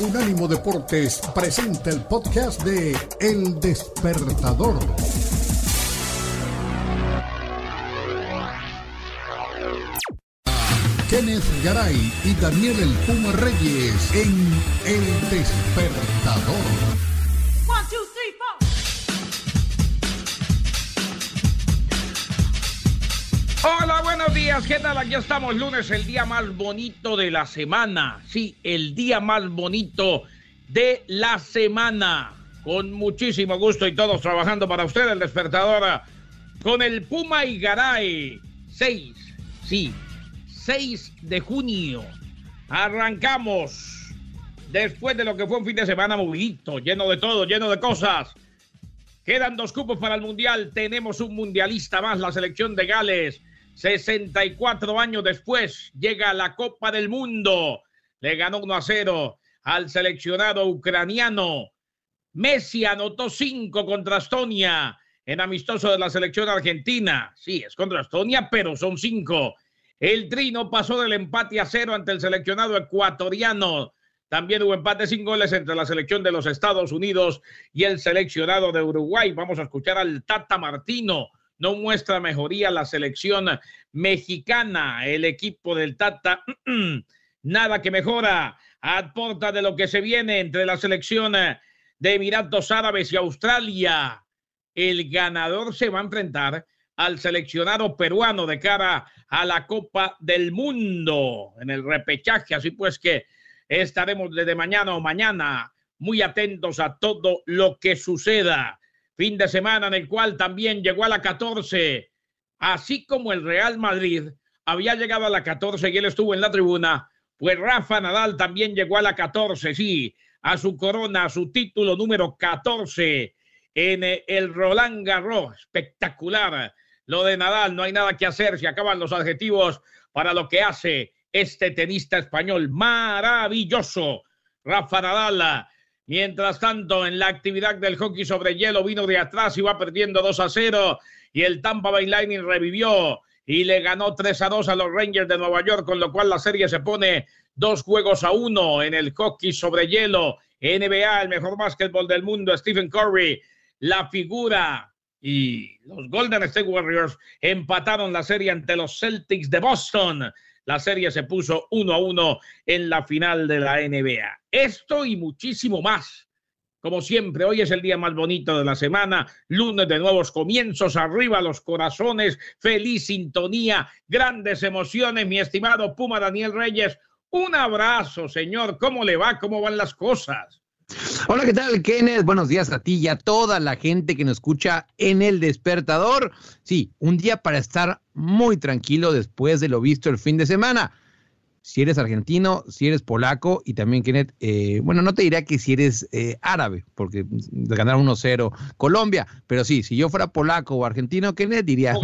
Unánimo Deportes presenta el podcast de El Despertador. Kenneth Garay y Daniel El Puma Reyes en El Despertador. Buenos días. ¿Qué tal? Aquí estamos lunes, el día más bonito de la semana. Sí, el día más bonito de la semana. Con muchísimo gusto y todos trabajando para usted, el despertador. Con el Puma y Garay. 6, sí, 6 de junio. Arrancamos. Después de lo que fue un fin de semana movidito, lleno de todo, lleno de cosas. Quedan dos cupos para el Mundial. Tenemos un mundialista más, la selección de Gales. 64 años después llega la Copa del Mundo. Le ganó 1 a 0 al seleccionado ucraniano. Messi anotó 5 contra Estonia en amistoso de la selección argentina. Sí, es contra Estonia, pero son 5. El Trino pasó del empate a 0 ante el seleccionado ecuatoriano. También hubo empate sin goles entre la selección de los Estados Unidos y el seleccionado de Uruguay. Vamos a escuchar al Tata Martino no muestra mejoría la selección mexicana, el equipo del Tata. Nada que mejora. Aporta de lo que se viene entre la selección de Emiratos Árabes y Australia. El ganador se va a enfrentar al seleccionado peruano de cara a la Copa del Mundo en el repechaje. Así pues que estaremos desde mañana o mañana muy atentos a todo lo que suceda fin de semana en el cual también llegó a la 14, así como el Real Madrid había llegado a la 14 y él estuvo en la tribuna, pues Rafa Nadal también llegó a la 14, sí, a su corona, a su título número 14 en el Roland Garros. Espectacular lo de Nadal, no hay nada que hacer, se acaban los adjetivos para lo que hace este tenista español. Maravilloso. Rafa Nadal Mientras tanto, en la actividad del hockey sobre hielo vino de atrás y va perdiendo 2 a 0 y el Tampa Bay Lightning revivió y le ganó 3 a 2 a los Rangers de Nueva York, con lo cual la serie se pone dos juegos a uno en el hockey sobre hielo. NBA, el mejor básquetbol del mundo, Stephen Curry, la figura y los Golden State Warriors empataron la serie ante los Celtics de Boston. La serie se puso uno a uno en la final de la NBA. Esto y muchísimo más. Como siempre, hoy es el día más bonito de la semana, lunes de nuevos comienzos, arriba los corazones, feliz sintonía, grandes emociones, mi estimado Puma Daniel Reyes. Un abrazo, señor. ¿Cómo le va? ¿Cómo van las cosas? Hola, ¿qué tal, Kenneth? Buenos días a ti y a toda la gente que nos escucha en el despertador. Sí, un día para estar muy tranquilo después de lo visto el fin de semana. Si eres argentino, si eres polaco y también, Kenneth, eh, bueno, no te diría que si eres eh, árabe, porque ganaron 1-0 Colombia, pero sí, si yo fuera polaco o argentino, Kenneth, diría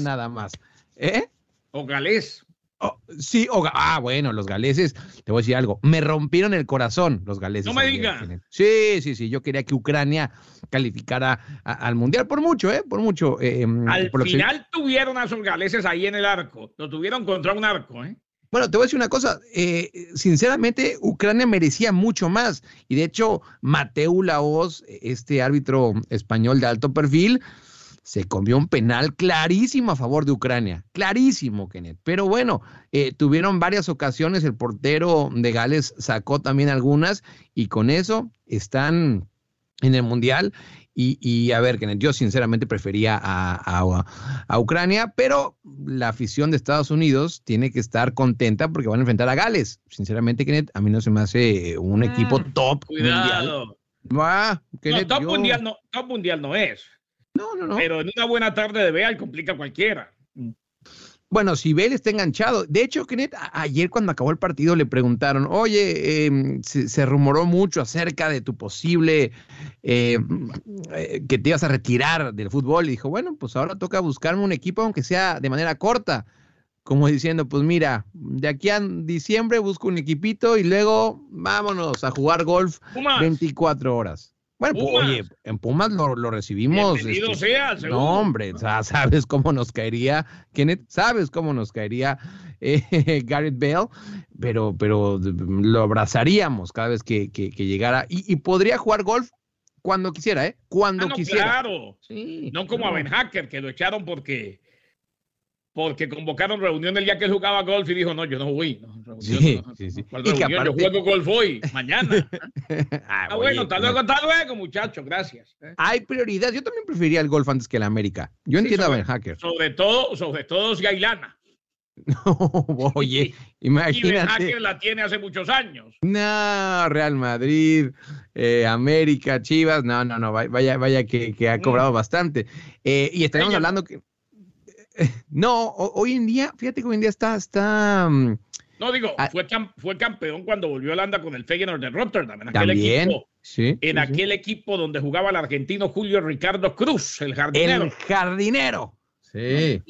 nada más. ¿Eh? O galés. Oh, sí, ah, bueno, los galeses, te voy a decir algo, me rompieron el corazón los galeses. No me digan. Sí, sí, sí, yo quería que Ucrania calificara al Mundial por mucho, ¿eh? Por mucho. Eh, em, Al final tuvieron a esos galeses ahí en el arco, lo tuvieron contra un arco, ¿eh? Bueno, te voy a decir una cosa, eh, sinceramente Ucrania merecía mucho más y de hecho Mateu Laos, este árbitro español de alto perfil, se comió un penal clarísimo a favor de Ucrania, clarísimo, Kenneth. Pero bueno, eh, tuvieron varias ocasiones, el portero de Gales sacó también algunas y con eso están en el Mundial. Y, a ver, Kenneth, yo sinceramente prefería a, a, Ucrania, pero la afición de Estados Unidos tiene que estar contenta porque van a enfrentar a Gales. Sinceramente, Kenneth, a mí no se me hace un equipo mm, top cuidado. mundial. no, top, mundial no, top mundial no es. No, no, no. Pero en una buena tarde de Beal complica cualquiera. Bueno, si Bale está enganchado. De hecho, Kenneth, ayer cuando acabó el partido le preguntaron, oye, em, se, rumoró mucho acerca de tu posible em, eh, que te ibas a retirar del fútbol. Y dijo, bueno, pues ahora toca buscarme un equipo, aunque sea de manera corta. Como diciendo, pues mira, de aquí a diciembre busco un equipito y luego vámonos a jugar golf 24 horas. Bueno, pues, oye, en Pumas lo, recibimos. Bienvenido este, sea, No, hombre, sabes cómo nos caería, Kenneth, sabes cómo nos caería eh, Garrett Bale, pero, pero lo abrazaríamos cada vez que, que, llegara. Y, podría jugar golf cuando quisiera, ¿eh? Cuando ah, quisiera. Claro. Sí, no como a Ben Hacker, que lo echaron porque porque convocaron reunión el día que él jugaba golf y dijo, no, yo no voy. No, sí, sí, sí. Yo juego golf hoy, mañana. ah, ah bueno, hasta luego, hasta luego, muchachos, gracias. ¿eh? Hay prioridad. Yo también preferiría el golf antes que el América. Yo entiendo a Ben Hacker. Sobre todo, sobre todo si hay lana. No, oye, imagínate. Y Ben Hacker la tiene hace muchos años. No, Real Madrid, eh, América, Chivas, no, no, no, vaya, vaya que, que ha cobrado mm. bastante. Eh, y estaremos hablando que no, hoy en día, fíjate que hoy en día está, está mm, no, digo, ah, fue, fue campeón cuando volvió a Holanda con el Feyenoord de Rotterdam. En aquel equipo, en aquel equipo donde jugaba el argentino Julio Ricardo Cruz, el jardinero. El jardinero. Sí.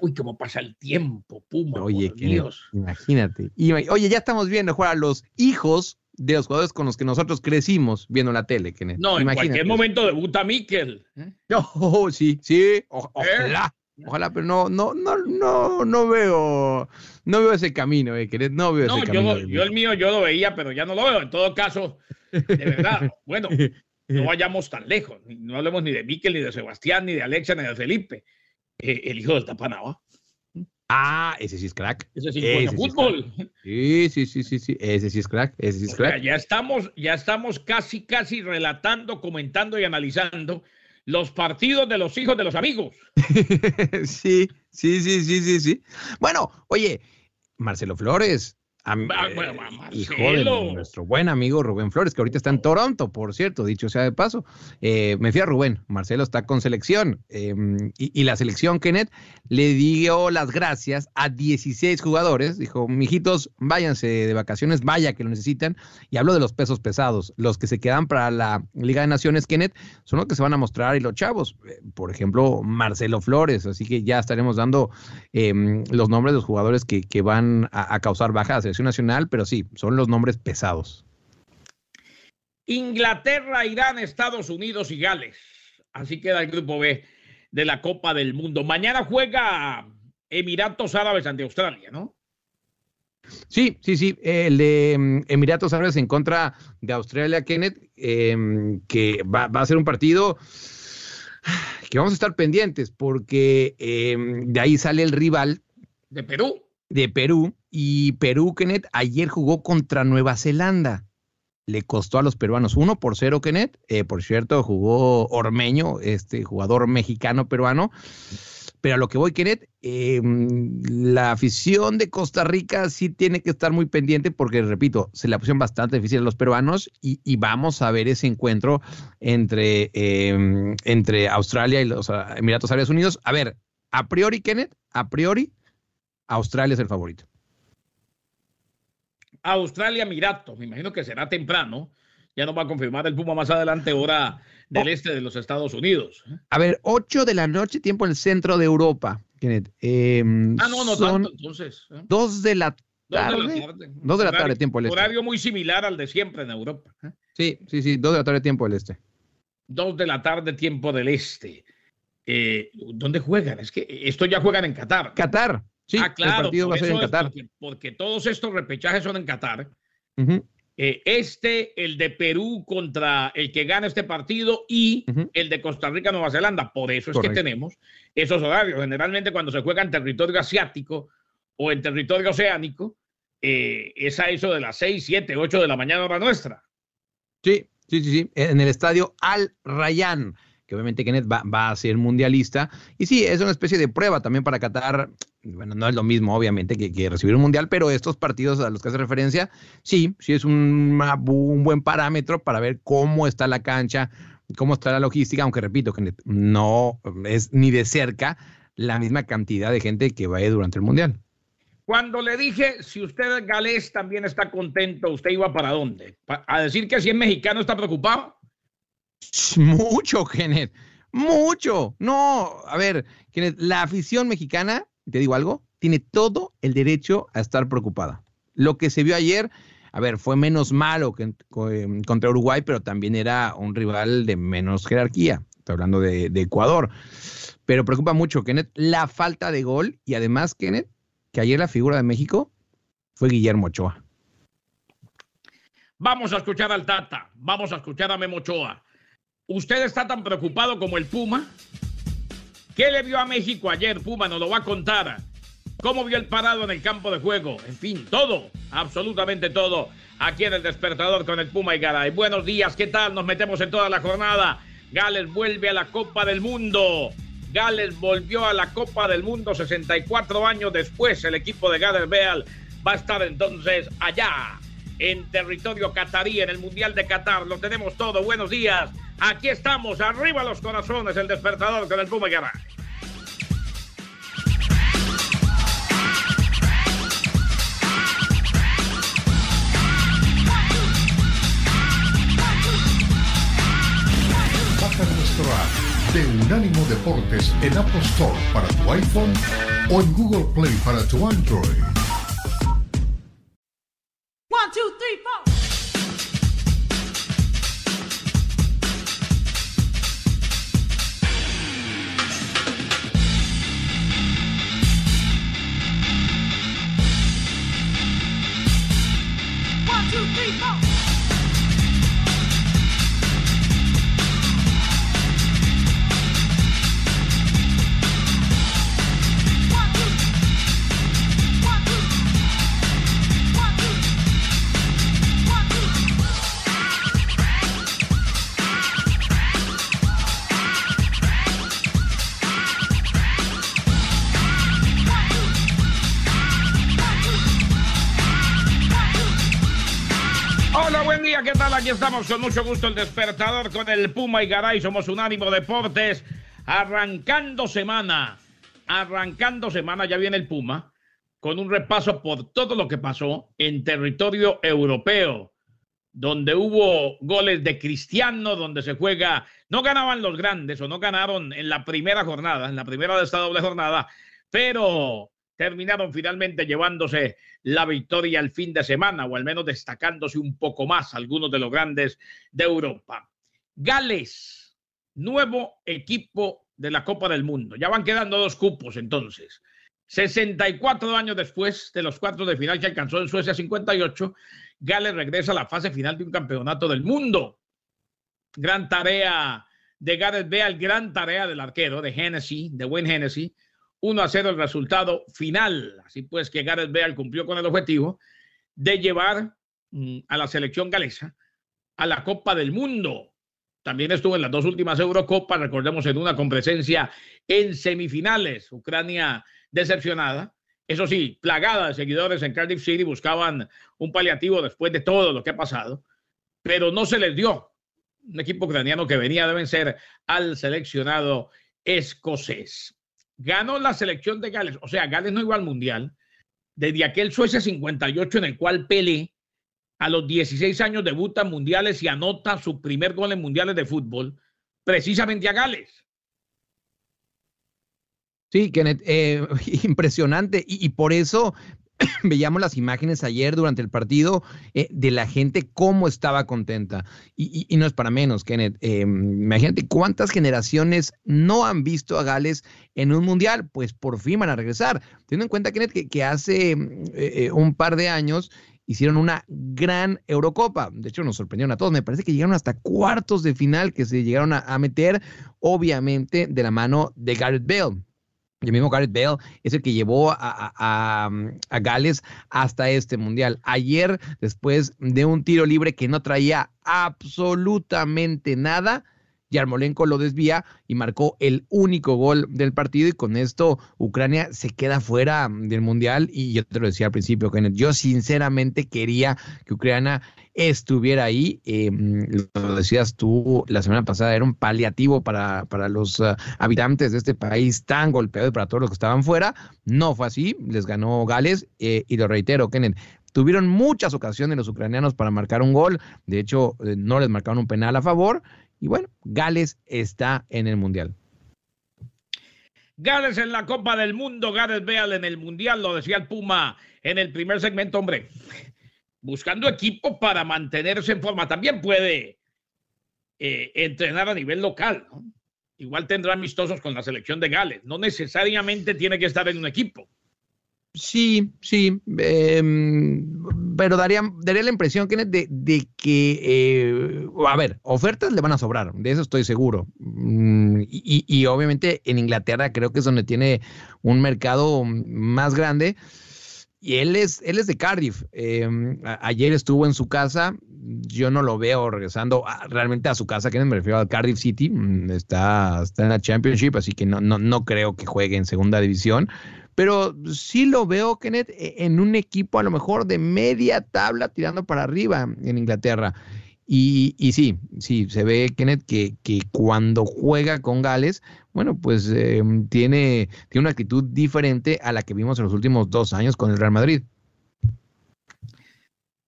Uy, cómo, pasa el tiempo, Puma. Oye, Dios. imagínate. oye, ya estamos viendo jugar a los hijos de los jugadores con los que nosotros crecimos viendo la tele. No, en cualquier momento debuta Mikel. ¿Eh? Oh, sí, sí, ojalá. Ojalá, pero no, no, no, no, no veo, no veo ese camino, eh, no veo ese camino. Yo, yo el mío yo lo veía, pero ya no lo veo. En todo caso, de verdad, bueno, no vayamos tan lejos. No hablemos ni de Miquel, ni de Sebastián, ni de Alexa, ni de Felipe. Eh, el hijo del Tapanaba. Ah, ese sí es crack. Ese sí es fútbol. Sí, sí, sí, sí, sí, ese sí es crack, ese sí es crack. ya estamos, ya estamos casi, casi relatando, comentando y analizando los partidos de los hijos de los amigos. sí, sí, sí, sí, sí, sí. Bueno, oye, Marcelo Flores, Ah, hijo de nuestro buen amigo Rubén Flores, que ahorita está en Toronto, por cierto, dicho sea de paso. Eh, me fui a Rubén, Marcelo está con selección em, y, la selección Kenneth le dio las gracias a 16 jugadores. Dijo, mijitos, váyanse de vacaciones, vaya que lo necesitan. Y hablo de los pesos pesados. Los que se quedan para la Liga de Naciones Kenneth son los que se van a mostrar y los chavos. Eh, por ejemplo, Marcelo Flores. Así que ya estaremos dando em, los nombres de los jugadores que, van a, a causar bajas nacional, pero sí, son los nombres pesados. Inglaterra, Irán, Estados Unidos y Gales. Así queda el grupo B de la Copa del Mundo. Mañana juega Emiratos Árabes ante Australia, ¿no? Sí, sí, sí. El de mm, Emiratos Árabes en contra de Australia, Kenneth, em, que va, a ser un partido que vamos a estar pendientes porque em, de ahí sale el rival. De Perú. De Perú, y Perú, Kenneth, ayer jugó contra Nueva Zelanda. Le costó a los peruanos 1 por 0, Kenneth. Eh, por cierto, jugó Ormeño, este jugador mexicano-peruano. Pero a lo que voy, Kenneth, em, la afición de Costa Rica sí tiene que estar muy pendiente porque, repito, se la pusieron bastante difícil a los peruanos y, vamos a ver ese encuentro entre, em, entre Australia y los Emiratos Árabes Unidos. A ver, a priori, Kenneth, a priori, Australia es el favorito. Australia Mirato. Me imagino que será temprano. Ya nos va a confirmar el Puma más adelante, hora del oh. este de los Estados Unidos. ¿eh? A ver, 8 de la noche, tiempo en el centro de Europa. Em, ah, no, no tanto, entonces. 2 ¿eh? de la tarde. 2 de la tarde, tiempo del este. Horario muy similar al de siempre en Europa. ¿eh? Sí, sí, sí, 2 de la tarde, tiempo del este. 2 de la tarde, tiempo del este. ¿Dónde juegan? Es que esto ya juegan en Qatar. Qatar. Sí, ah, claro, el partido va a ser en Qatar. Porque, todos estos repechajes son en Qatar. Eh, este, el de Perú contra el que gana este partido y el de Costa Rica, Nueva Zelanda. Por eso es que tenemos esos horarios. Generalmente cuando se juega en territorio asiático o en territorio oceánico, eh, es a eso de las 6, 7, 8 de la mañana hora nuestra. Sí, sí, sí, sí. En el estadio Al Rayyan que obviamente Kenneth va, a ser mundialista. Y sí, es una especie de prueba también para Qatar. Bueno, no es lo mismo, obviamente, que, recibir un mundial, pero estos partidos a los que hace referencia, sí, sí es un, un buen parámetro para ver cómo está la cancha, cómo está la logística, aunque repito, Kenneth, no es ni de cerca la misma cantidad de gente que va a ir durante el mundial. Cuando le dije, si usted galés también está contento, ¿usted iba para dónde? ¿A decir que si es mexicano está preocupado? Mucho, Kenneth. Mucho. No, a ver, Kenneth, la afición mexicana, te digo algo, tiene todo el derecho a estar preocupada. Lo que se vio ayer, a ver, fue menos malo que em, contra Uruguay, pero también era un rival de menos jerarquía. Estoy hablando de, Ecuador. Pero preocupa mucho, Kenneth, la falta de gol y además, Kenneth, que ayer la figura de México fue Guillermo Ochoa. Vamos a escuchar al Tata, vamos a escuchar a Memo Ochoa. ¿Usted está tan preocupado como el Puma? ¿Qué le vio a México ayer, Puma? Nos lo va a contar. ¿Cómo vio el parado en el campo de juego? En fin, todo, absolutamente todo, aquí en el despertador con el Puma y Garay. Buenos días, ¿qué tal? Nos metemos en toda la jornada. Gales vuelve a la Copa del Mundo. Gales volvió a la Copa del Mundo 64 años después. El equipo de Gales Beal va a estar entonces allá en territorio catarí, en el Mundial de Qatar. Lo tenemos todo. Buenos días. Aquí estamos, arriba los corazones, el despertador con el Puma. Baja nuestro app de Unánimo Deportes en Apple Store para tu iPhone o en Google Play para tu Android. Con mucho gusto el despertador con el Puma y Garay. Somos Unánimo Deportes. Arrancando semana, arrancando semana, ya viene el Puma con un repaso por todo lo que pasó en territorio europeo, donde hubo goles de Cristiano, donde se juega, no ganaban los grandes o no ganaron en la primera jornada, en la primera de esta doble jornada, pero terminaron finalmente llevándose la victoria el fin de semana, o al menos destacándose un poco más algunos de los grandes de Europa. Gales, nuevo equipo de la Copa del Mundo. Ya van quedando dos cupos entonces. 64 años después de los cuartos de final que alcanzó en Suecia 58, Gales regresa a la fase final de un campeonato del mundo. Gran tarea de Gareth Bale, gran tarea del arquero de Hennessy, de Wayne Hennessy. 1 a 0 el resultado final. Así pues que Gareth Bale cumplió con el objetivo de llevar mm, a la selección galesa a la Copa del Mundo. También estuvo en las dos últimas Eurocopas, recordemos en una con presencia en semifinales. Ucrania decepcionada. Eso sí, plagada de seguidores en Cardiff City buscaban un paliativo después de todo lo que ha pasado, pero no se les dio. Un equipo ucraniano que venía de vencer al seleccionado escocés. Ganó la selección de Gales, o sea, Gales no iba al Mundial desde aquel Suecia 58 en el cual Pelé a los 16 años debuta en mundiales y anota su primer gol en mundiales de fútbol, precisamente a Gales. Sí, Kenneth, eh, impresionante. Y, y, por eso veíamos las imágenes ayer durante el partido eh, de la gente cómo estaba contenta. Y, y, no es para menos, Kenneth. Eh, imagínate cuántas generaciones no han visto a Gales en un mundial. Pues por fin van a regresar. Teniendo en cuenta, Kenneth, que, hace eh, un par de años hicieron una gran Eurocopa. De hecho, nos sorprendieron a todos. Me parece que llegaron hasta cuartos de final que se llegaron a, a meter, obviamente, de la mano de Gareth Bale. El mismo Gareth Bale es el que llevó a, a, a, Gales hasta este mundial. Ayer, después de un tiro libre que no traía absolutamente nada, Yarmolenko lo desvía y marcó el único gol del partido y con esto Ucrania se queda fuera del mundial y yo te lo decía al principio, Kenneth, yo sinceramente quería que Ucrania estuviera ahí, eh, lo decías tú la semana pasada, era un paliativo para, para los uh, habitantes de este país tan golpeado y para todos los que estaban fuera, no fue así, les ganó Gales eh, y lo reitero, Kenneth, tuvieron muchas ocasiones los ucranianos para marcar un gol, de hecho eh, no les marcaron un penal a favor, y bueno, Gales está en el Mundial. Gales en la Copa del Mundo, Gales Bale en el Mundial, lo decía el Puma en el primer segmento, hombre. Buscando equipo para mantenerse en forma. También puede eh, entrenar a nivel local, ¿no? Igual tendrá amistosos con la selección de Gales. No necesariamente tiene que estar en un equipo. Sí, sí, em, pero daría, daría la impresión Kenneth, de, de que, eh, a ver, ofertas le van a sobrar, de eso estoy seguro. Mm, y, y obviamente en Inglaterra creo que es donde tiene un mercado más grande. Y él es, él es de Cardiff. Em, ayer estuvo en su casa. Yo no lo veo regresando realmente a su casa, que me refiero al Cardiff City. Mm, Está, está en la Championship, así que no, no, no creo que juegue en segunda división. Pero sí lo veo, Kenneth, e- en un equipo a lo mejor de media tabla tirando para arriba en Inglaterra. Y, y sí, sí, se ve, Kenneth, que, que cuando juega con Gales, bueno, pues eh, tiene, tiene una actitud diferente a la que vimos en los últimos dos años con el Real Madrid.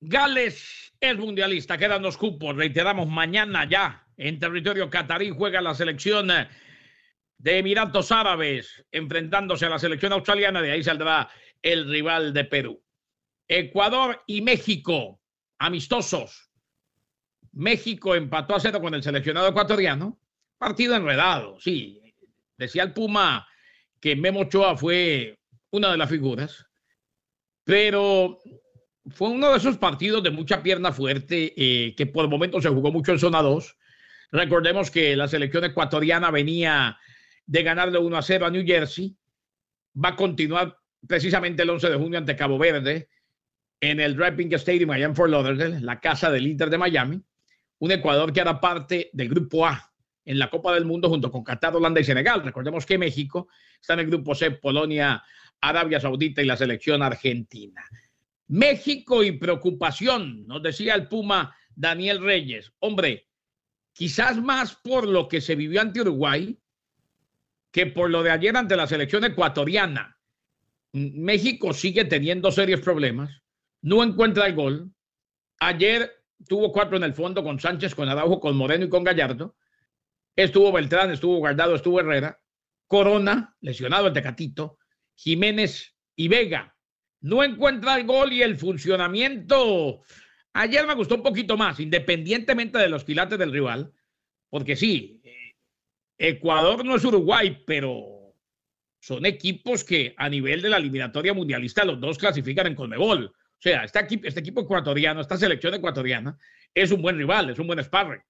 Gales es mundialista, quedan dos cupos. Reiteramos, mañana ya en territorio catarí juega la selección de Emiratos Árabes enfrentándose a la selección australiana. De ahí saldrá el rival de Perú. Ecuador y México, amistosos. México empató a cero con el seleccionado ecuatoriano. Partido enredado, sí. Decía el Puma que Memo Ochoa fue una de las figuras, pero fue uno de esos partidos de mucha pierna fuerte eh, que por momentos se jugó mucho en zona 2. Recordemos que la selección ecuatoriana venía de ganarle 1 a 0 a New Jersey. Va a continuar precisamente el 11 de junio ante Cabo Verde en el Driving Stadium allá en Fort Lauderdale, la casa del Inter de Miami. Un Ecuador que era parte del grupo A en la Copa del Mundo junto con Qatar, Holanda y Senegal. Recordemos que México está en el grupo C, Polonia, Arabia Saudita y la selección argentina. México y preocupación, nos decía el Puma Daniel Reyes. Hombre, quizás más por lo que se vivió ante Uruguay que por lo de ayer ante la selección ecuatoriana. México sigue teniendo serios problemas, no encuentra el gol. Ayer tuvo cuatro en el fondo con Sánchez, con Araujo, con Moreno y con Gallardo. Estuvo Beltrán, estuvo Guardado, estuvo Herrera. Corona, lesionado el Tecatito. Jiménez y Vega no encuentra el gol y el funcionamiento. Ayer me gustó un poquito más, independientemente de los quilates del rival, porque sí, eh, Ecuador no es Uruguay, pero son equipos que a nivel de la eliminatoria mundialista los dos clasifican en Conmebol. O sea, este equipo, este equipo ecuatoriano, esta selección ecuatoriana, es un buen rival, es un buen sparring.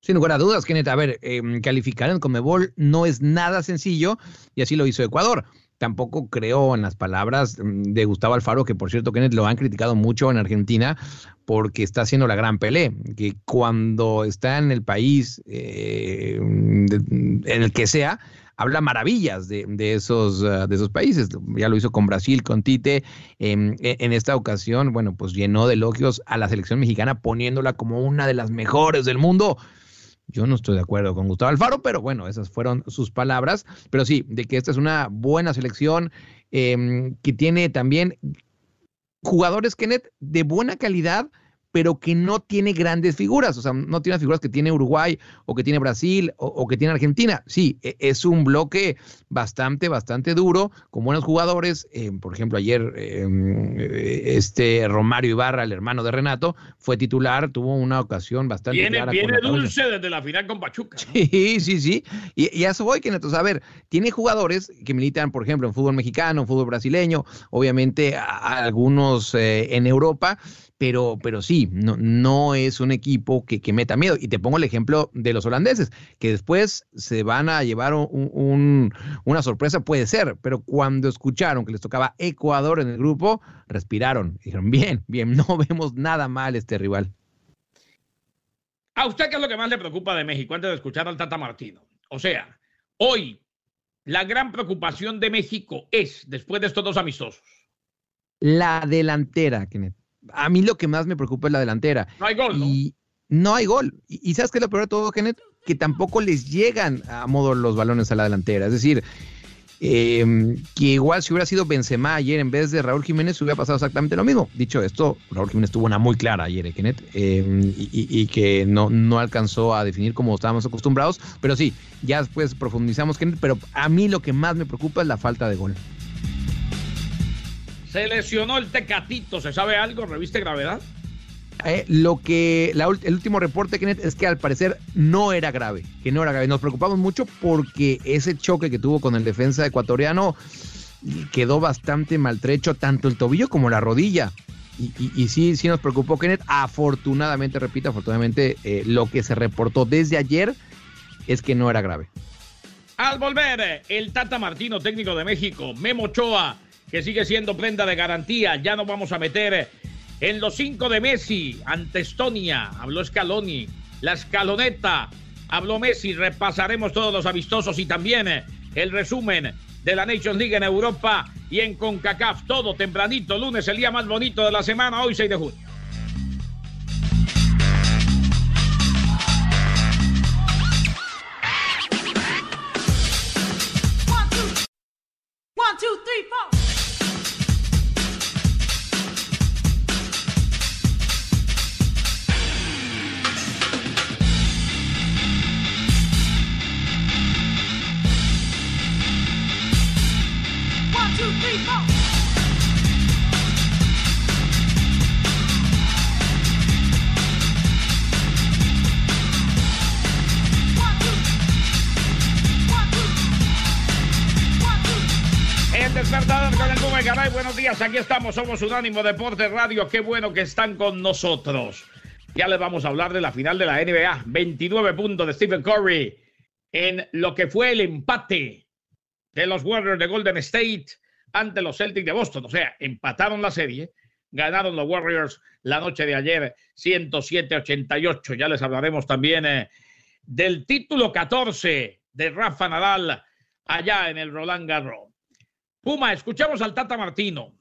Sin lugar a dudas, Kenneth. A ver, eh, calificar en Comebol no es nada sencillo y así lo hizo Ecuador. Tampoco creo en las palabras mm, de Gustavo Alfaro, que por cierto, Kenneth lo han criticado mucho en Argentina porque está haciendo la gran pelea, que cuando está en el país, eh, en el que sea, habla maravillas de, de esos, uh, de esos países. Ya lo hizo con Brasil, con Tite. Eh, en esta ocasión, bueno, pues llenó de elogios a la selección mexicana, poniéndola como una de las mejores del mundo. Yo no estoy de acuerdo con Gustavo Alfaro, pero bueno, esas fueron sus palabras. Pero sí, de que esta es una buena selección eh, que tiene también jugadores, Kenneth, de buena calidad, pero que no tiene grandes figuras. O sea, no tiene las figuras que tiene Uruguay o que tiene Brasil o, o que tiene Argentina. Sí, e- es un bloque bastante, bastante duro, con buenos jugadores. Eh, por ejemplo, ayer eh, este Romario Ibarra, el hermano de Renato, fue titular, tuvo una ocasión bastante Viene, clara. viene dulce desde la final con Pachuca. ¿no? Sí, sí, sí. Y, y a eso voy. O sea, a ver, tiene jugadores que militan, por ejemplo, en fútbol mexicano, en fútbol brasileño, obviamente a- a algunos eh, en Europa, pero, pero sí, no, no es un equipo que, que meta miedo. Y te pongo el ejemplo de los holandeses, que después se van a llevar un- un- una sorpresa, puede ser, pero cuando escucharon que les tocaba Ecuador en el grupo, respiraron. Dijeron, bien, bien, no vemos nada mal este rival. ¿A usted qué es lo que más le preocupa de México antes de escuchar al Tata Martino? O sea, hoy la gran preocupación de México es, después de estos dos amistosos, La delantera, Kenneth. A mí lo que más me preocupa es la delantera. no hay gol, ¿no? Y no hay gol. Y, y ¿sabes qué es lo peor de todo, Kenneth? Que tampoco les llegan a modo los balones a la delantera. Es decir, eh, que igual si hubiera sido Benzema ayer en vez de Raúl Jiménez hubiera pasado exactamente lo mismo. Dicho esto, Raúl Jiménez tuvo una muy clara ayer, ¿eh, Kenneth, eh, y, y- y que no, no alcanzó a definir como estábamos acostumbrados. Pero sí, ya después profundizamos, Kenneth, pero a mí lo que más me preocupa es la falta de gol. Se lesionó el Tecatito, ¿se sabe algo? ¿Reviste gravedad? Eh, lo que la el último reporte, Kenneth, es que al parecer no era grave, que no era grave. Nos preocupamos mucho porque ese choque que tuvo con el defensa ecuatoriano quedó bastante maltrecho tanto el tobillo como la rodilla. Y, y- y sí, sí nos preocupó Kenneth. Afortunadamente, repito, afortunadamente eh, lo que se reportó desde ayer es que no era grave. Al volver, el Tata Martino, técnico de México, Memo Ochoa, que sigue siendo prenda de garantía. Ya nos vamos a meter en los cinco de Messi ante Estonia. Habló Scaloni, la escaloneta. Habló Messi. Repasaremos todos los amistosos y también el resumen de la Nations League en Europa y en CONCACAF. Todo tempranito, lunes, el día más bonito de la semana, hoy 6 de junio. Aquí estamos, somos Unánimo Deportes Radio. Qué bueno que están con nosotros. Ya les vamos a hablar de la final de la NBA. 29 puntos de Stephen Curry en lo que fue el empate de los Warriors de Golden State ante los Celtics de Boston. O sea, empataron la serie, ganaron los Warriors la noche de ayer 107-88. Ya les hablaremos también eh, del título 14 de Rafa Nadal allá en el Roland Garros. Puma, escuchamos al Tata Martino.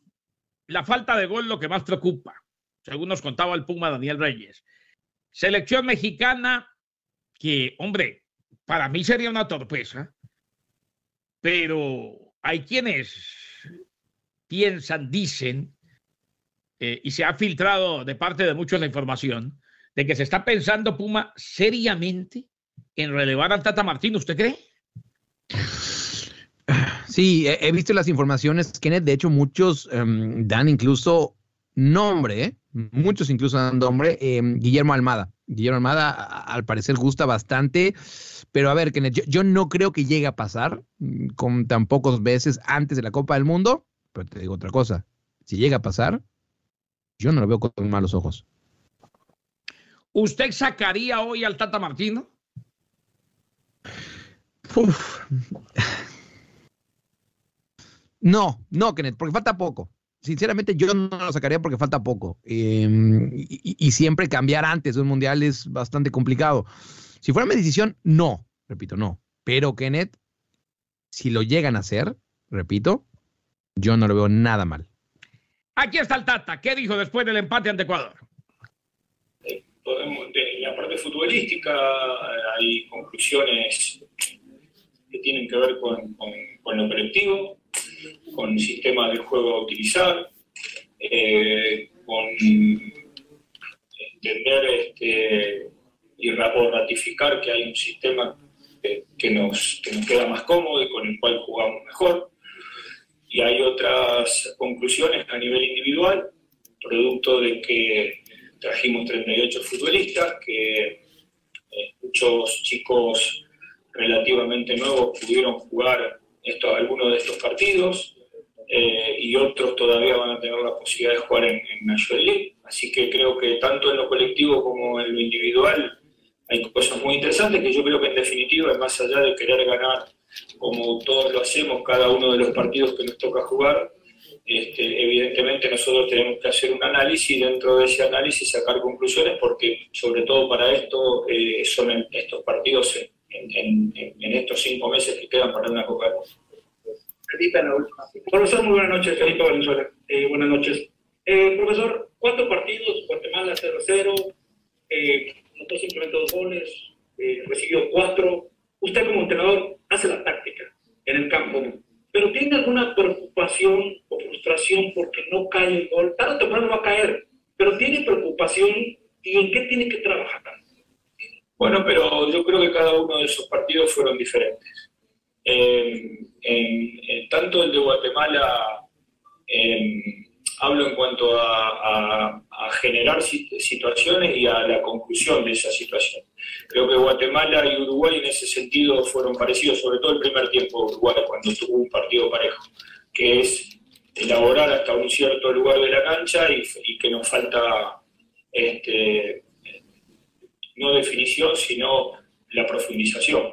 La falta de gol lo que más preocupa, según nos contaba el Puma Daniel Reyes. Selección mexicana que, hombre, para mí sería una torpeza, pero hay quienes piensan, dicen, eh, y se ha filtrado de parte de muchos la información, de que se está pensando, Puma, seriamente en relevar al Tata Martino. ¿Usted cree? Sí, he, he visto las informaciones, Kenneth. De hecho, muchos em, dan incluso nombre, ¿eh? muchos incluso dan nombre. em, Guillermo Almada. Guillermo Almada, al parecer, gusta bastante. Pero a ver, Kenneth, yo, yo no creo que llegue a pasar mm, con tan pocos veces antes de la Copa del Mundo. Pero te digo otra cosa: si llega a pasar, yo no lo veo con malos ojos. ¿Usted sacaría hoy al Tata Martino? Uf. No, no, Kenneth, porque falta poco. Sinceramente, yo no lo sacaría porque falta poco. Eh, y, siempre cambiar antes de un mundial es bastante complicado. Si fuera mi decisión, no, repito, no. Pero, Kenneth, si lo llegan a hacer, repito, yo no lo veo nada mal. Aquí está el Tata. ¿Qué dijo después del empate ante Ecuador? podemos, de la parte futbolística eh, hay conclusiones que tienen que ver con, con- con lo colectivo, con el sistema de juego a utilizar, eh, con entender este, y ratificar que hay un sistema que, que nos, que nos queda más cómodo y con el cual jugamos mejor. Y hay otras conclusiones a nivel individual, producto de que trajimos 38 futbolistas, que eh, muchos chicos relativamente nuevos pudieron jugar esto- algunos de estos partidos eh, y otros todavía van a tener la posibilidad de jugar en, en National League. Así que creo que tanto en lo colectivo como en lo individual hay cosas muy interesantes que yo creo que en definitiva, más allá de querer ganar como todos lo hacemos cada uno de los partidos que nos toca jugar, este, evidentemente nosotros tenemos que hacer un análisis y dentro de ese análisis sacar conclusiones porque sobre todo para esto eh, son estos partidos en estos cinco meses que quedan para una Copa del Mundo. En la última. Profesor, muy buenas noches. Felipe Valenzuela. Eh, buenas noches. Eh, profesor, ¿cuántos partidos? Guatemala 0-0, eh, simplemente dos goles, eh, recibió cuatro. Usted como entrenador hace la táctica en el campo, pero ¿tiene alguna preocupación o frustración porque no cae el gol? Tarde o temprano va a caer, pero ¿tiene preocupación y en qué tiene que trabajar? Bueno, pero yo creo que cada uno de esos partidos fueron diferentes. Eh, en- tanto el de Guatemala, eh, hablo en cuanto a, generar sit- situaciones y a la conclusión de esa situación. Creo que Guatemala y Uruguay en ese sentido fueron parecidos, sobre todo el primer tiempo de Uruguay, cuando tuvo un partido parejo. que es elaborar hasta un cierto lugar de la cancha y, y que nos falta este, no definición, sino la profundización.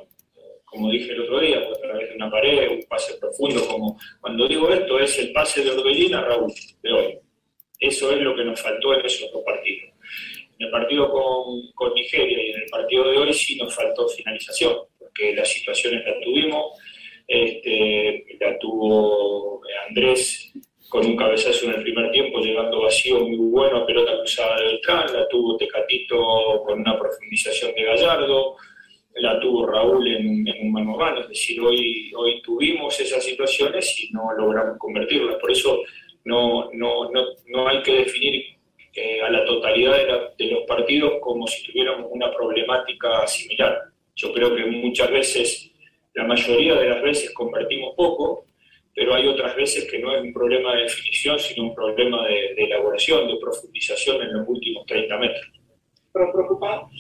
Como dije el otro día, a través de una pared, un pase profundo, como cuando digo esto es el pase de Orbelín a Raúl de hoy. Eso es lo que nos faltó en esos dos partidos. En el partido con, con Nigeria y en el partido de hoy sí nos faltó finalización, porque las situaciones las tuvimos, este, la tuvo Andrés con un cabezazo en el primer tiempo, llegando vacío muy bueno, pelota cruzada de Beltrán, la tuvo Tecatito con una profundización de Gallardo, la tuvo Raúl en, un mano a mano, es decir, hoy, hoy tuvimos esas situaciones y no logramos convertirlas, por eso no, no, no, no hay que definir eh, a la totalidad de, de los partidos como si tuviéramos una problemática similar. Yo creo que muchas veces, la mayoría de las veces convertimos poco, pero hay otras veces que no es un problema de definición, sino un problema de, elaboración, de profundización en los últimos 30 metros. ¿Pero preocupado?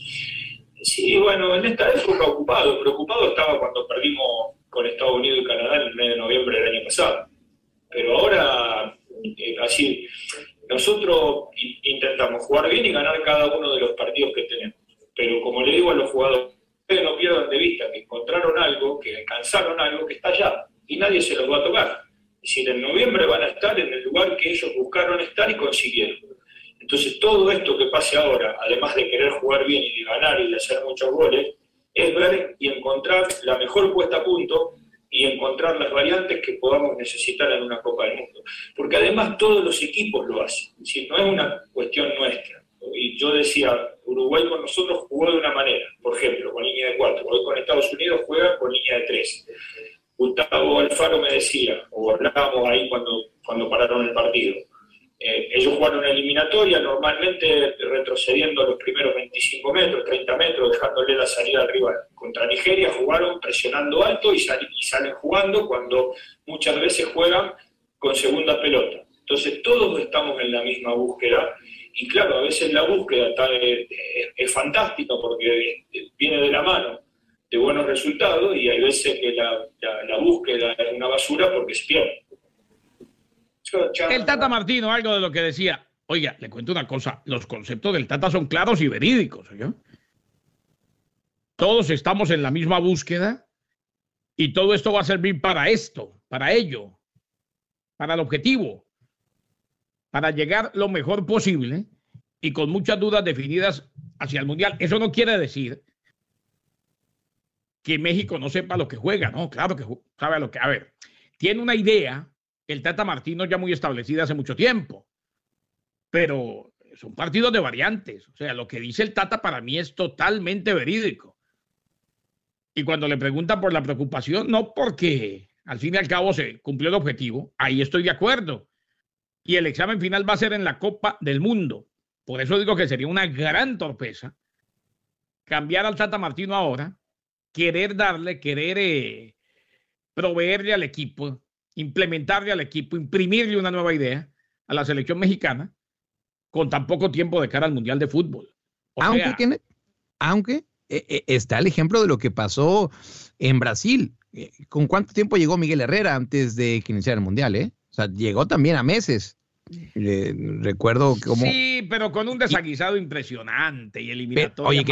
Sí, bueno, en esta época ocupado. Preocupado estaba cuando perdimos con Estados Unidos y Canadá en el mes de noviembre del año pasado. Pero ahora, eh, así, nosotros intentamos jugar bien y ganar cada uno de los partidos que tenemos. Pero como le digo a los jugadores, no pierdan de vista que encontraron algo, que alcanzaron algo que está allá y nadie se los va a tocar. Es decir, en noviembre van a estar en el lugar que ellos buscaron estar y consiguieron. Entonces, todo esto que pase ahora, además de querer jugar bien y de ganar y de hacer muchos goles, es ver y encontrar la mejor puesta a punto y encontrar las variantes que podamos necesitar en una Copa del Mundo. Porque además todos los equipos lo hacen, decir, no es una cuestión nuestra. Y yo decía, Uruguay con nosotros jugó de una manera, por ejemplo, con línea de cuatro, hoy con Estados Unidos juega con línea de tres. Gustavo Alfaro me decía, o hablábamos ahí cuando, cuando pararon el partido, eh, ellos jugaron una eliminatoria, normalmente retrocediendo los primeros 25 metros, 30 metros, dejándole la salida al rival. Contra Nigeria jugaron presionando alto y, salen jugando cuando muchas veces juegan con segunda pelota. Entonces todos estamos en la misma búsqueda y claro, a veces la búsqueda es, es fantástica porque viene de la mano de buenos resultados y hay veces que la, búsqueda es una basura porque se pierde. El Tata Martino, algo de lo que decía. Oiga, le cuento una cosa, los conceptos del Tata son claros y verídicos. Todos estamos en la misma búsqueda y todo esto va a servir para esto, para ello, para el objetivo, para llegar lo mejor posible y con muchas dudas definidas hacia el Mundial. Eso no quiere decir que México no sepa lo que juega, ¿no? Claro que sabe lo que. A ver, tiene una idea, el Tata Martino ya muy establecida hace mucho tiempo, pero son partidos de variantes. O sea, lo que dice el Tata para mí es totalmente verídico. Y cuando le preguntan por la preocupación, no porque al fin y al cabo se cumplió el objetivo, ahí estoy de acuerdo. Y el examen final va a ser en la Copa del Mundo. Por eso digo que sería una gran torpeza cambiar al Tata Martino ahora querer darle, querer eh, proveerle al equipo, implementarle al equipo, imprimirle una nueva idea a la selección mexicana con tan poco tiempo de cara al Mundial de Fútbol. aunque, tiene, aunque eh, eh, está el ejemplo de lo que pasó en Brasil. ¿Con cuánto tiempo llegó Miguel Herrera antes de que iniciara el Mundial? Eh? O sea, llegó también a meses. recuerdo cómo. Sí, pero con un desaguisado impresionante y eliminatorio. Oye,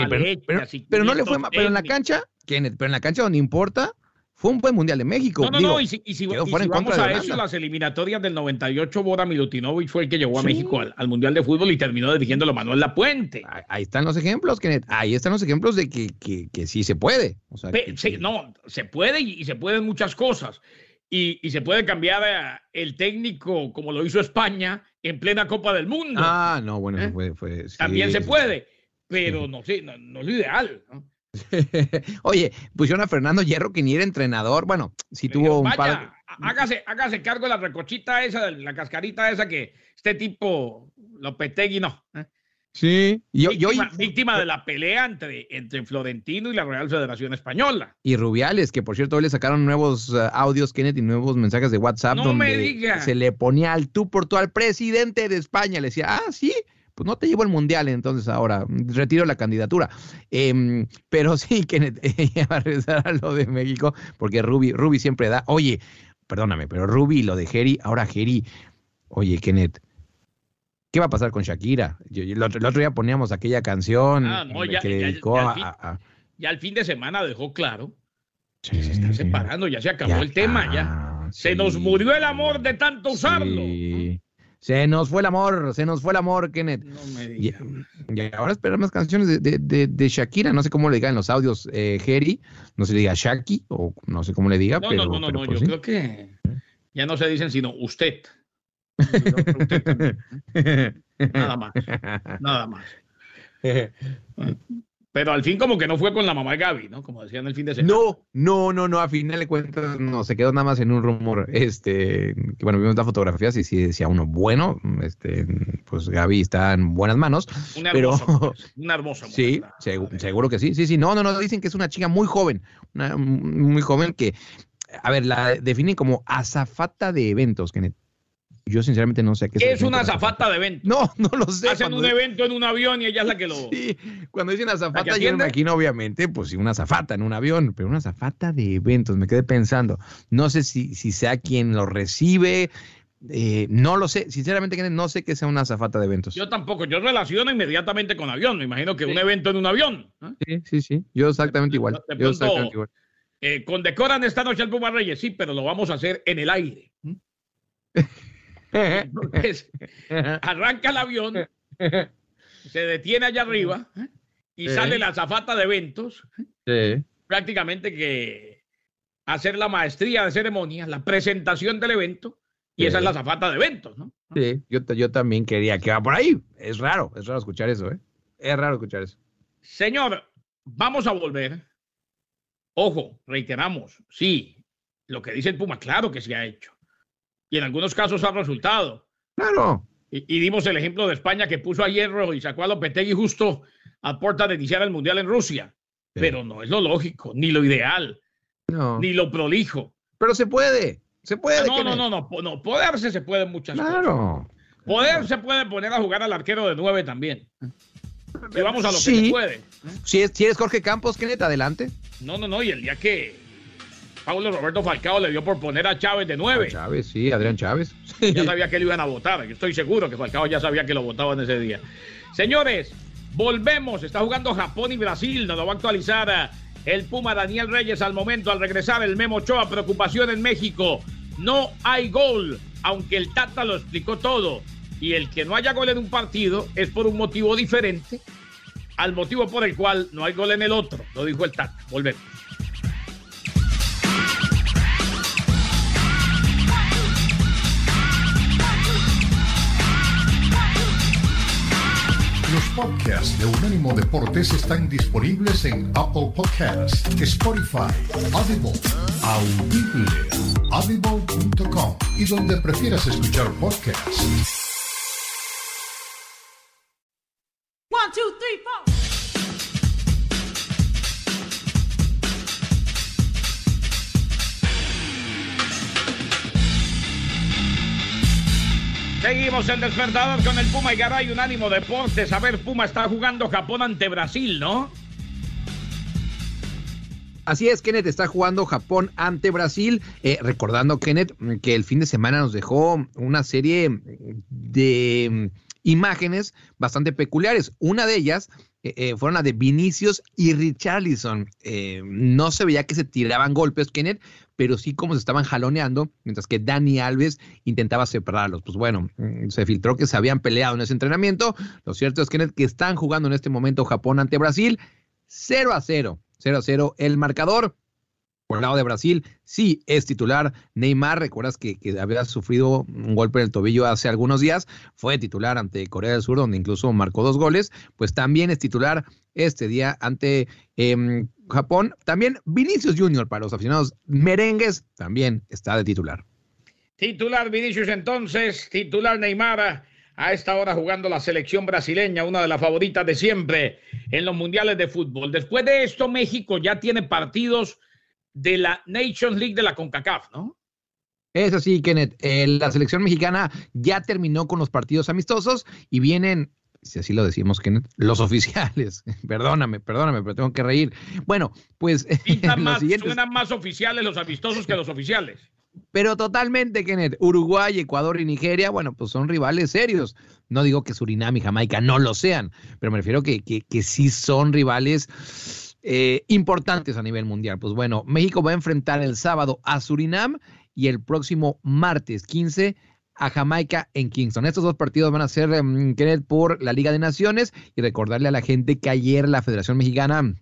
pero, no le fue mal. Pero en la cancha, pero en la cancha donde importa, fue un buen Mundial de México. No, no, no, y si, y si, vamos a eso, las eliminatorias del 98, Bora Milutinovic fue el que llevó a México al, Mundial de Fútbol y terminó dirigiéndolo Manuel Lapuente. Ahí están los ejemplos, Kenneth. Ahí están los ejemplos de que, que, que sí se puede. No, se puede y, se pueden muchas cosas. Y, y, se puede cambiar eh, el técnico, como lo hizo España, en plena Copa del Mundo. Ah, no, bueno, ¿Eh? fue, fue También se puede, pero no sé, no, no es lo ideal. ¿no? Oye, pusieron a Fernando Hierro que ni era entrenador. Bueno, si tuvo un par. Hágase, hágase cargo de la recochita esa, la cascarita esa que este tipo Lopetegui no. ¿eh? Sí, yo, víctima, víctima, de la pelea entre, entre Florentino y la Real Federación Española. Y Rubiales, que por cierto hoy le sacaron nuevos uh, audios, Kenneth, y nuevos mensajes de WhatsApp no donde me diga. se le ponía al tú por tú al presidente de España. Le decía, ah, sí, pues no te llevo el mundial, entonces ahora retiro la candidatura. Em, pero sí, que va a regresar a lo de México, porque Ruby, Ruby siempre da. Oye, perdóname, pero Ruby, lo de Jerry, ahora Jerry, oye, Kenneth, ¿qué va a pasar con Shakira? Yo- yo- el, otro, el otro día poníamos aquella canción Ah, no, eh, ya- que le ya- dedicó ya a, al fin- a- a- Ya el fin de semana dejó claro Sí, que se están separando, ya se acabó el tema, ya. Se nos murió el amor de tanto usarlo. Sí. Se nos fue el amor, se nos fue el amor, Kenneth. No me Y, digas. y ahora esperar más canciones de, de- de- de Shakira, no sé cómo le digan en los audios, eh, Jerry, no si le diga Shaki o no sé cómo le diga, No, pero, no, no, no, pero no, pues yo sí. creo que ya no se dicen sino usted. Nada más, nada más. Pero al fin como que no fue con la mamá de Gaby, ¿no? Como decían el fin de semana. No, no, no, no, a final de cuentas no, se quedó nada más en un rumor, este, que bueno, vimos las fotografías y sí decía uno, bueno, este, pues Gaby está en buenas manos, Una pero- hermosa mujer, una hermosa mujer, sí, la- segu- la- seguro que sí, sí, sí, no, no, no, dicen que es una chica muy joven, una, muy joven que, a ver, la definen como azafata de eventos, Kenneth. Yo sinceramente no sé qué se ¿Qué es refieren una azafata de evento? No, no lo sé. Hacen cuando- un evento en un avión y ella es la que lo... Sí, cuando dicen azafata, yo me imagino, obviamente, pues sí, una azafata en un avión, pero una azafata de eventos, me quedé pensando. No sé si, si sea quien lo recibe, eh, no lo sé, sinceramente, no sé qué sea una azafata de eventos. Yo tampoco, yo relaciono inmediatamente con avión. Me imagino que un evento en un avión. ¿eh? Sí, sí, sí, yo exactamente igual. De Yo exactamente igual. Eh, condecoran esta noche al Puma Reyes, sí, pero lo vamos a hacer en el aire. Entonces, arranca el avión, se detiene allá arriba y Sí. sale la azafata de eventos, Sí. prácticamente que hacer la maestría de ceremonias, la presentación del evento, y esa es la azafata de eventos, ¿no? Sí, yo, yo también quería que va por ahí. Es raro, es raro escuchar eso, ¿eh? Es raro escuchar eso. Señor, vamos a volver. Ojo, reiteramos, sí, lo que dice el Puma, claro que se ha hecho. Y en algunos casos ha resultado. Claro. Y, y dimos el ejemplo de España que puso a Hierro y sacó a Lopetegui justo a puerta de iniciar el Mundial en Rusia. Sí. Pero no es lo lógico, ni lo ideal, No. ni lo prolijo. Pero se puede, se puede. No, no, no, no, no, poderse se puede muchas cosas. Claro. Poder se puede poner a jugar al arquero de nueve también. Y vamos a lo que se puede. Si, es, si eres Jorge Campos, Kenneth, adelante. No, no, no, y el día que Paulo Roberto Falcao le dio por poner a Chávez de nueve, Chávez, sí, Adrián Chávez. ya sabía que lo iban a votar. Yo estoy seguro que Falcao ya sabía que lo votaban ese día. Señores, volvemos. Está jugando Japón y Brasil. Nos lo va a actualizar eh, el Puma Daniel Reyes al momento, al regresar el Memo Ochoa. Preocupación en México. No hay gol, aunque el Tata lo explicó todo. Y el que no haya gol en un partido es por un motivo diferente al motivo por el cual no hay gol en el otro. Lo dijo el Tata. Volvemos. Los podcasts de Unánimo Deportes están disponibles en Apple Podcasts, Spotify, Audible, Audible, audible.com y donde prefieras escuchar podcasts. Seguimos en despertador con el Puma y Garay, Unánimo Deportes. A ver, Puma está jugando Japón ante Brasil, ¿no? Así es, Kenneth está jugando Japón ante Brasil. Eh, recordando, Kenneth, que el fin de semana nos dejó una serie de mm, imágenes bastante peculiares. Una de ellas eh, eh, fueron la de Vinicius y Richarlison. Eh, no se veía que se tiraban golpes, Kenneth, pero sí como se estaban jaloneando, mientras que Dani Alves intentaba separarlos. Pues bueno, mm, se filtró que se habían peleado en ese entrenamiento. Lo cierto es, Kenneth, que están jugando en este momento Japón ante Brasil 0 a 0. 0 a 0 el marcador. Por el lado de Brasil, sí es titular. Neymar, recuerdas que, había sufrido un golpe en el tobillo hace algunos días. Fue titular ante Corea del Sur, donde incluso marcó dos goles. Pues también es titular este día ante em, Japón. También Vinicius Junior para los aficionados merengues también está de titular. Titular Vinicius entonces, titular Neymar a esta hora jugando la selección brasileña, una de las favoritas de siempre en los mundiales de fútbol. Después de esto, México ya tiene partidos de la Nations League de la CONCACAF, ¿no? Es así, Kenneth. Eh, la selección mexicana ya terminó con los partidos amistosos y vienen, si así lo decimos, Kenneth, los oficiales. perdóname, perdóname, pero tengo que reír. Bueno, pues más, siguientes- suenan más oficiales los amistosos que los oficiales. pero totalmente, Kenneth. Uruguay, Ecuador y Nigeria, bueno, pues son rivales serios. No digo que Surinam y Jamaica no lo sean, pero me refiero que, que, que sí son rivales eh, importantes a nivel mundial. Pues bueno, México va a enfrentar el sábado a Surinam y el próximo martes 15 a Jamaica en Kingston. Estos dos partidos van a ser, um, por la Liga de Naciones y recordarle a la gente que ayer la Federación Mexicana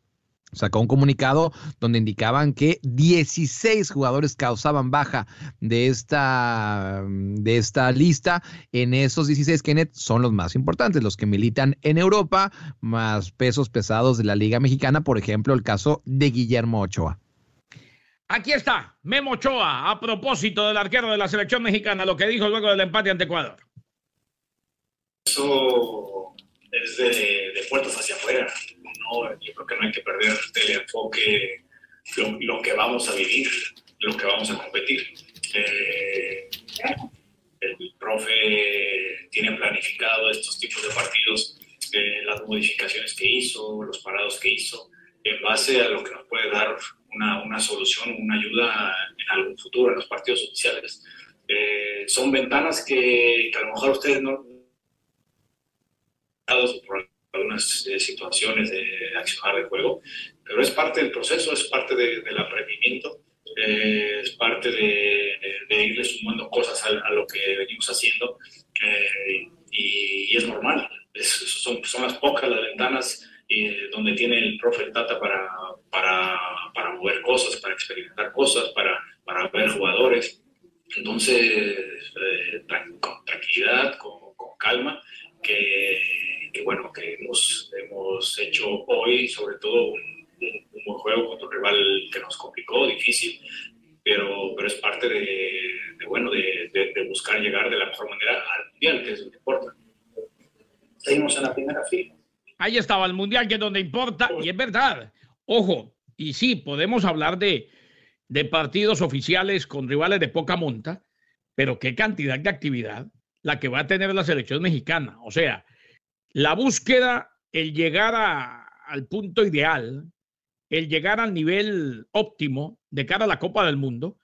sacó un comunicado donde indicaban que 16 jugadores causaban baja de esta, de esta lista. En esos 16, Kenneth, son los más importantes, los que militan en Europa, más pesos pesados de la Liga Mexicana, por ejemplo, el caso de Guillermo Ochoa. Aquí está, Memo Ochoa, a propósito del arquero de la selección mexicana, lo que dijo luego del empate ante Ecuador. Eso es de, de puertas hacia afuera. ¿no? Yo creo que no hay que perder el enfoque, lo, lo que vamos a vivir, lo que vamos a competir. Eh, el profe tiene planificado estos tipos de partidos, eh, las modificaciones que hizo, los parados que hizo, en base a lo que nos puede dar una, una solución, una ayuda en algún futuro en los partidos oficiales. Eh, son ventanas que, que, a lo mejor ustedes no por algunas eh, situaciones de accionar de juego, pero es parte del proceso, es parte de, del aprendimiento, eh, es parte de, de, irle sumando cosas a, a, lo que venimos haciendo eh, y, y, es normal, es, son, son las pocas las ventanas eh, donde tiene el profe Tata para, para, para mover cosas, para experimentar cosas, para, para ver jugadores. Entonces, eh, con tranquilidad, con, con calma, que, que, bueno, que hemos, hemos hecho hoy, sobre todo un, un, un, buen juego contra un rival que nos complicó, difícil, pero, pero es parte de, de bueno, de, de, de, buscar llegar de la mejor manera al Mundial, que es lo que importa. Seguimos en la primera fila. Ahí estaba el Mundial, que es donde importa, y es verdad. Ojo, y sí, podemos hablar de, de partidos oficiales con rivales de poca monta, pero qué cantidad de actividad la que va a tener la selección mexicana. O sea, la búsqueda, el llegar a, al punto ideal, el llegar al nivel óptimo de cara a la Copa del Mundo,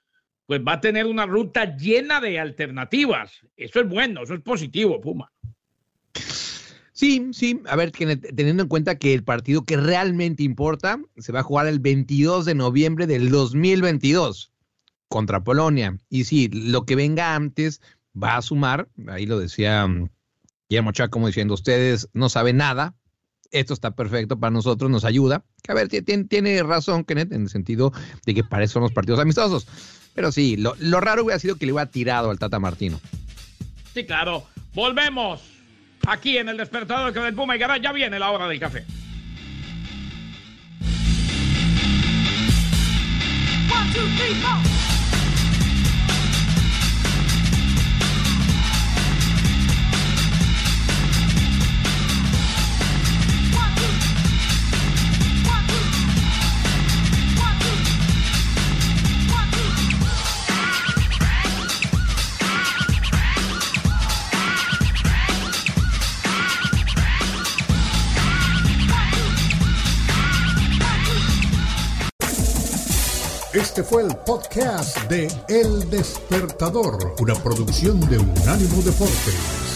pues va a tener una ruta llena de alternativas. Eso es bueno, eso es positivo, Puma. Sí, sí, a ver, teniendo en cuenta que el partido que realmente importa se va a jugar el 22 de noviembre del 2022 contra Polonia. Y sí, lo que venga antes va a sumar, ahí lo decía mm, Guillermo Chá como diciendo, ustedes no saben nada, esto está perfecto para nosotros, nos ayuda. A ver, tiene, tiene razón, Kenneth, en el sentido de que para eso son los partidos amistosos. Pero sí, lo, lo raro hubiera sido que le hubiera tirado al Tata Martino. Sí, claro. Volvemos aquí en el despertador con el Puma y Garay. Ya viene la hora del café. One, two, three, Este fue el podcast de El Despertador, una producción de Unánimo Deportes.